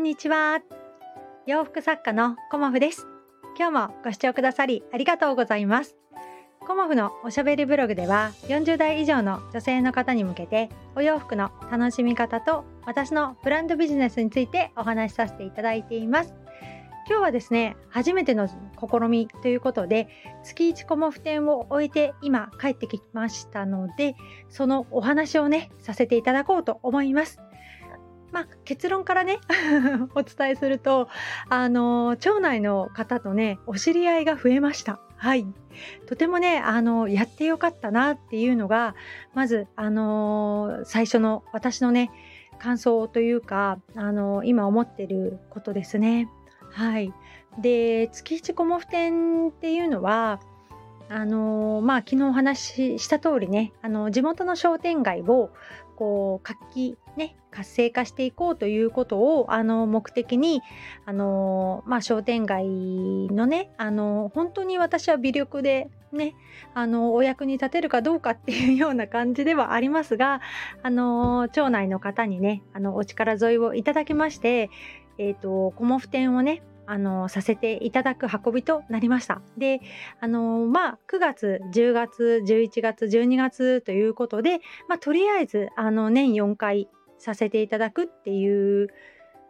んにちは。洋服作家のコモフです。今日もご視聴くださりありがとうございます。コモフのおしゃべりブログでは40代以上の女性の方に向けてお洋服の楽しみ方と私のブランドビジネスについてお話しさせていただいています。今日はですね、初めての試みということで、月1コモフ展を終えて今帰ってきましたので、そのお話をね、させていただこうと思います。まあ、結論からね お伝えするとあの町内の方とねお知り合いが増えました。はい、とてもねあのやってよかったなっていうのがまずあの最初の私のね感想というかあの今思ってることですね。はい、で月一コモフ展っていうのはあのまあ昨日お話しした通りねあの地元の商店街をこう活気ね活性化していこうということをあの目的にあの、まあ、商店街のねあの本当に私は微力でねあのお役に立てるかどうかっていうような感じではありますがあの町内の方にねあのお力添えをいただきまして、えーと、コモフ展をねあのさせていただく運びとなりました。で、あのまあ9月、10月、11月、12月ということで、まあとりあえずあの年4回させていただくっていう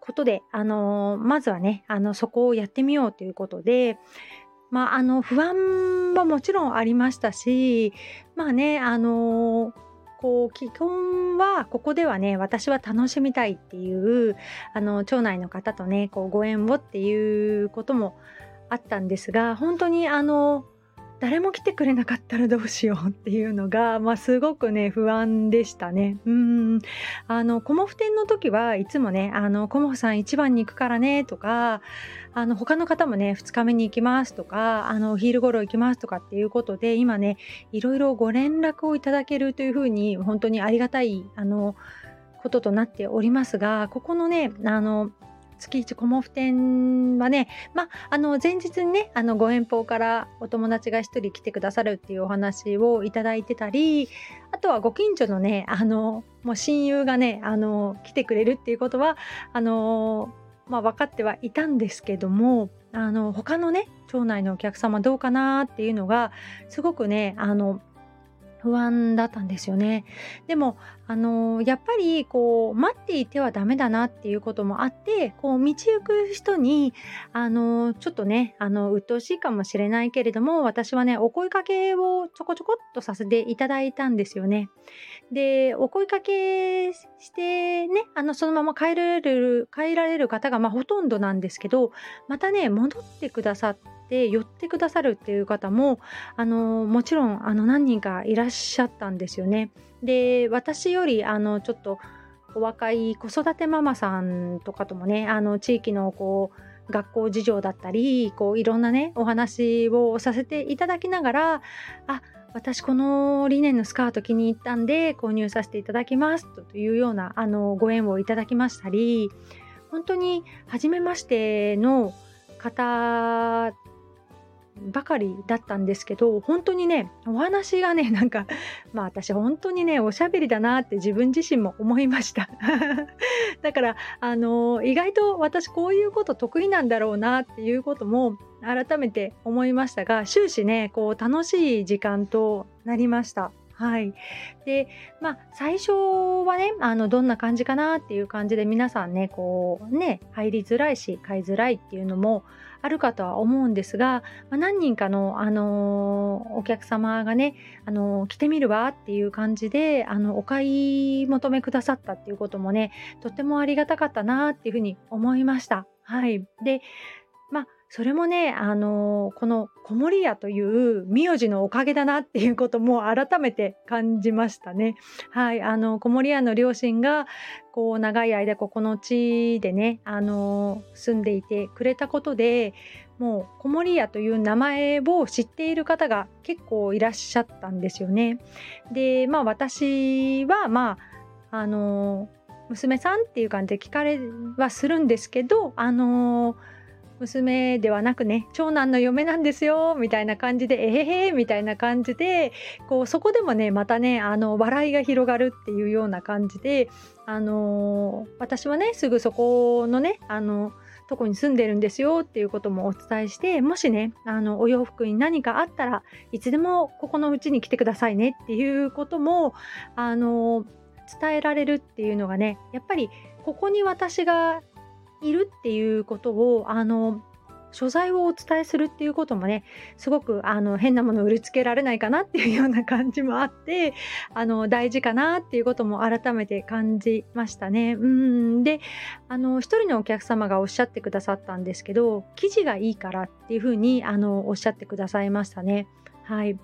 ことで、あのまずはね、あのそこをやってみようということで、まああの不安はもちろんありましたし、まあね、あのこう基本はここではね私は楽しみたいっていうあの町内の方とねこうご縁をっていうこともあったんですが本当にあの誰も来てくれなかったらどうしようっていうのが、まあ、すごくね不安でしたね。うんあのコモフ展の時はいつもね「あのコモフさん1番に行くからね」とかあの他の方もね2日目に行きますとかあのお昼頃行きますとかっていうことで今ねいろいろご連絡をいただけるというふうに本当にありがたいあのこととなっておりますがここのねあの月一コモフ展はね、まあ、の前日にねあのご遠方からお友達が1人来てくださるっていうお話をいただいてたりあとはご近所のねあのもう親友がねあの来てくれるっていうことはあの、まあ、分かってはいたんですけどもあの他のね町内のお客様どうかなっていうのがすごくねあの不安だったんですよね。でも、あの、やっぱりこう待っていてはダメだなっていうこともあってこう道行く人に、あの、ちょっとねあの鬱陶しいかもしれないけれども私はねお声かけをちょこちょこっとさせていただいたんですよね。でお声かけしてねあのそのまま帰られる帰られる方がまあほとんどなんですけどまたね戻ってくださって。で寄ってくださるっていう方もあのもちろんあの何人かいらっしゃったんですよね。で私よりあのちょっとお若い子育てママさんとかともねあの地域のこう学校事情だったりこういろんなねお話をさせていただきながらあ私このリネンのスカート気に入ったんで購入させていただきますというようなあのご縁をいただきましたり本当に初めましての方ばかりだったんですけど本当にねお話がね なんかまあ私本当にねおしゃべりだなって自分自身も思いました だからあの意外と私こういうこと得意なんだろうなっていうことも改めて思いましたが終始ねこう楽しい時間となりました。はい。で、まあ、最初はね、あの、どんな感じかなっていう感じで皆さんね、こう、ね、入りづらいし、買いづらいっていうのもあるかとは思うんですが、まあ、何人かの、あのー、お客様がね、あのー、来てみるわっていう感じで、あの、お買い求めくださったっていうこともね、とってもありがたかったなっていうふうに思いました。はい。で、まあ、それもね、あのー、この子守屋という名字のおかげだなっていうことも改めて感じましたね。はい、あの子守屋の両親がこう長い間ここの地でね、あのー、住んでいてくれたことで、もう子守屋という名前を知っている方が結構いらっしゃったんですよね。で、まあ私はまああのー、娘さんっていう感じで聞かれはするんですけど、あのー娘ではなくね長男の嫁なんですよみたいな感じでえへへみたいな感じでこうそこでもねまたねあの笑いが広がるっていうような感じであの私はねすぐそこのねあのとこに住んでるんですよっていうこともお伝えしてもしねあのお洋服に何かあったらいつでもここのうちに来てくださいねっていうこともあの伝えられるっていうのがねやっぱりここに私がいるっていうことをあの所在をお伝えするっていうこともねすごくあの変なものを売りつけられないかなっていうような感じもあって あの大事かなっていうことも改めて感じましたね。うんであの一人のお客様がおっしゃってくださったんですけど生地がいいからっていうふうにあのおっしゃってくださいましたね。はい、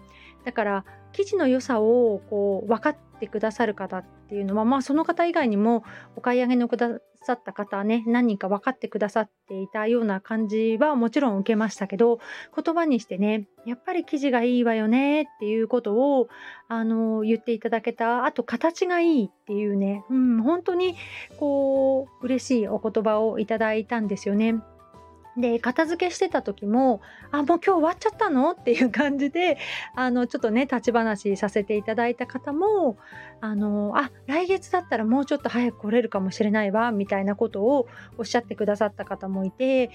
だから生地の良さをこう分かってくださる方っていうのは、まあ、その方以外にもお買い上げのくださった方ね何人か分かってくださっていたような感じはもちろん受けましたけど言葉にしてねやっぱり生地がいいわよねっていうことをあの言っていただけたあと形がいいっていうね、うん、本当にこう嬉しいお言葉をいただいたんですよね。で片付けしてた時も「あもう今日終わっちゃったの?」っていう感じであのちょっとね立ち話させていただいた方も「あのあ来月だったらもうちょっと早く来れるかもしれないわ」みたいなことをおっしゃってくださった方もいて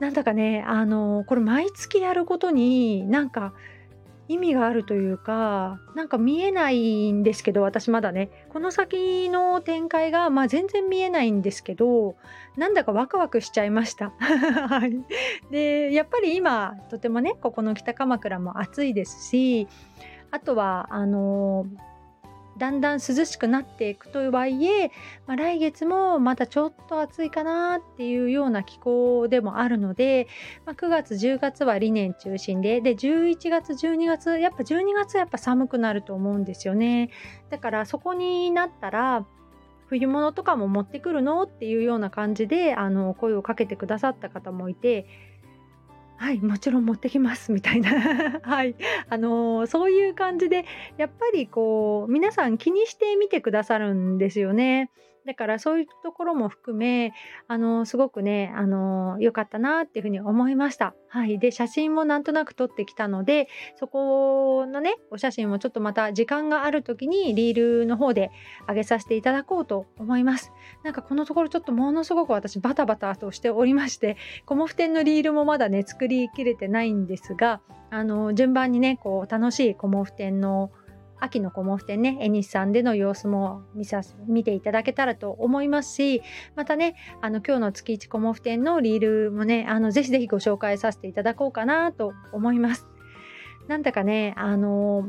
なんだかねあのこれ毎月やることになんか意味があるというかなんか見えないんですけど私まだねこの先の展開が、まあ、全然見えないんですけどなんだかワクワクしちゃいました。はい、でやっぱり今とてもねここの北鎌倉も暑いですしあとはあのだんだん涼しくなっていくとはいえ、まあ、来月もまたちょっと暑いかなっていうような気候でもあるので、まあ、9月10月はリネン中心でで11月12月やっぱ12月やっぱ寒くなると思うんですよね。だからそこになったら冬物とかも持ってくるの？っていうような感じであの声をかけてくださった方もいてはい、もちろん持ってきますみたいな はい、あのー、そういう感じでやっぱりこう皆さん気にしてみてくださるんですよね。だからそういうところも含めあのすごくねあの良かったなっていうふうに思いました。はい、で写真もなんとなく撮ってきたのでそこのねお写真をちょっとまた時間がある時にリールの方で上げさせていただこうと思います。なんかこのところちょっとものすごく私バタバタとしておりましてコモフ店のリールもまだね作りきれてないんですがあの順番にねこう楽しいコモフ店の秋のコモフ展ね、エニスさんでの様子も見さ見ていただけたらと思いますし、またね、あの今日の月1コモフ展のリールもね、あのぜひぜひご紹介させていただこうかなと思います。なんだかね、あの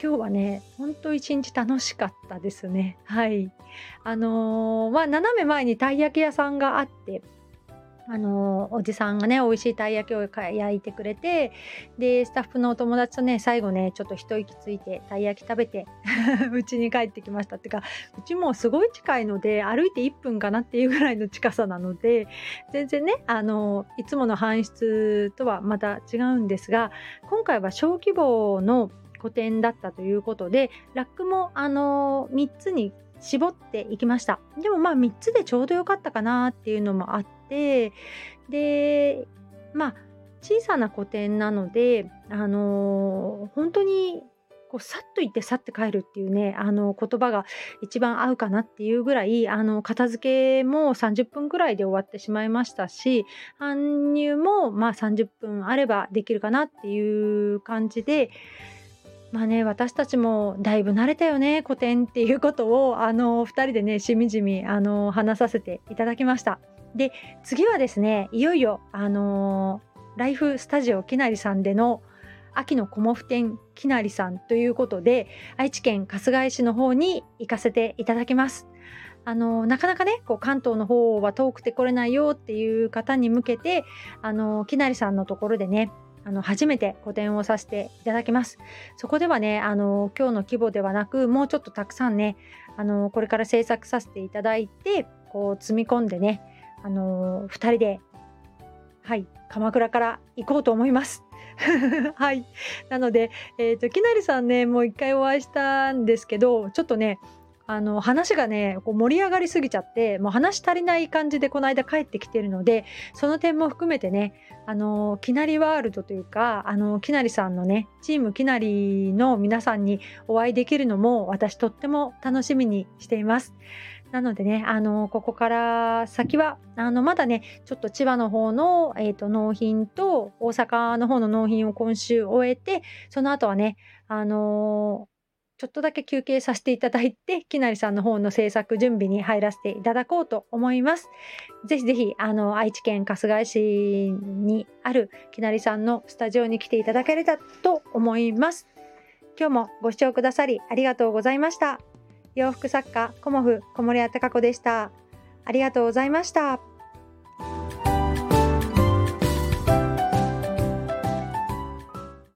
今日はね、ほんと一日楽しかったですね。はい。あのー、まあ、斜め前にたい焼き屋さんがあって、あのおじさんがね美味しいたい焼きを焼いてくれてでスタッフのお友達とね最後ねちょっと一息ついてたい焼き食べて うちに帰ってきましたっていうかうちもすごい近いので歩いて1分かなっていうぐらいの近さなので全然ねあのいつもの搬出とはまた違うんですが今回は小規模の個展だったということでラックもあの3つに絞っていきました。でもまあ3つでちょうどよかったかなっていうのもあってでまあ小さな個展なのであのー、本当にこうさっと行ってさって帰るっていうねあの言葉が一番合うかなっていうぐらいあの片付けも30分ぐらいで終わってしまいましたし搬入もまあ30分あればできるかなっていう感じでまあね私たちもだいぶ慣れたよね古典っていうことをあの2人でねしみじみあの話させていただきました。で次はですねいよいよあのライフスタジオきなりさんでの秋のコモフ展きなりさんということで愛知県春日井市の方に行かせていただきます。あのなかなかねこう関東の方は遠くて来れないよっていう方に向けてあのきなりさんのところでねあの初めて個展をさせていただきます。そこではねあの今日の規模ではなくもうちょっとたくさんねあのこれから制作させていただいてこう積み込んでねあの2人ではい鎌倉から行こうと思います。はい。なので、えっ、ー、と、きなりさんね、もう一回お会いしたんですけど、ちょっとね、あの話がねこう盛り上がりすぎちゃってもう話足りない感じでこの間帰ってきてるのでその点も含めてねあのきなりワールドというかあのきなりさんのねチームきなりの皆さんにお会いできるのも私とっても楽しみにしています。なのでね、あのここから先はあのまだねちょっと千葉の方の、えーと納品と大阪の方の納品を今週終えてその後はねあのちょっとだけ休憩させていただいて、きなりさんの方の制作準備に入らせていただこうと思います。ぜひぜひ、あの、愛知県春日井市にあるきなりさんのスタジオに来ていただければと思います。今日もご視聴くださりありがとうございました。洋服作家、コモフ小森屋隆子でした。ありがとうございました。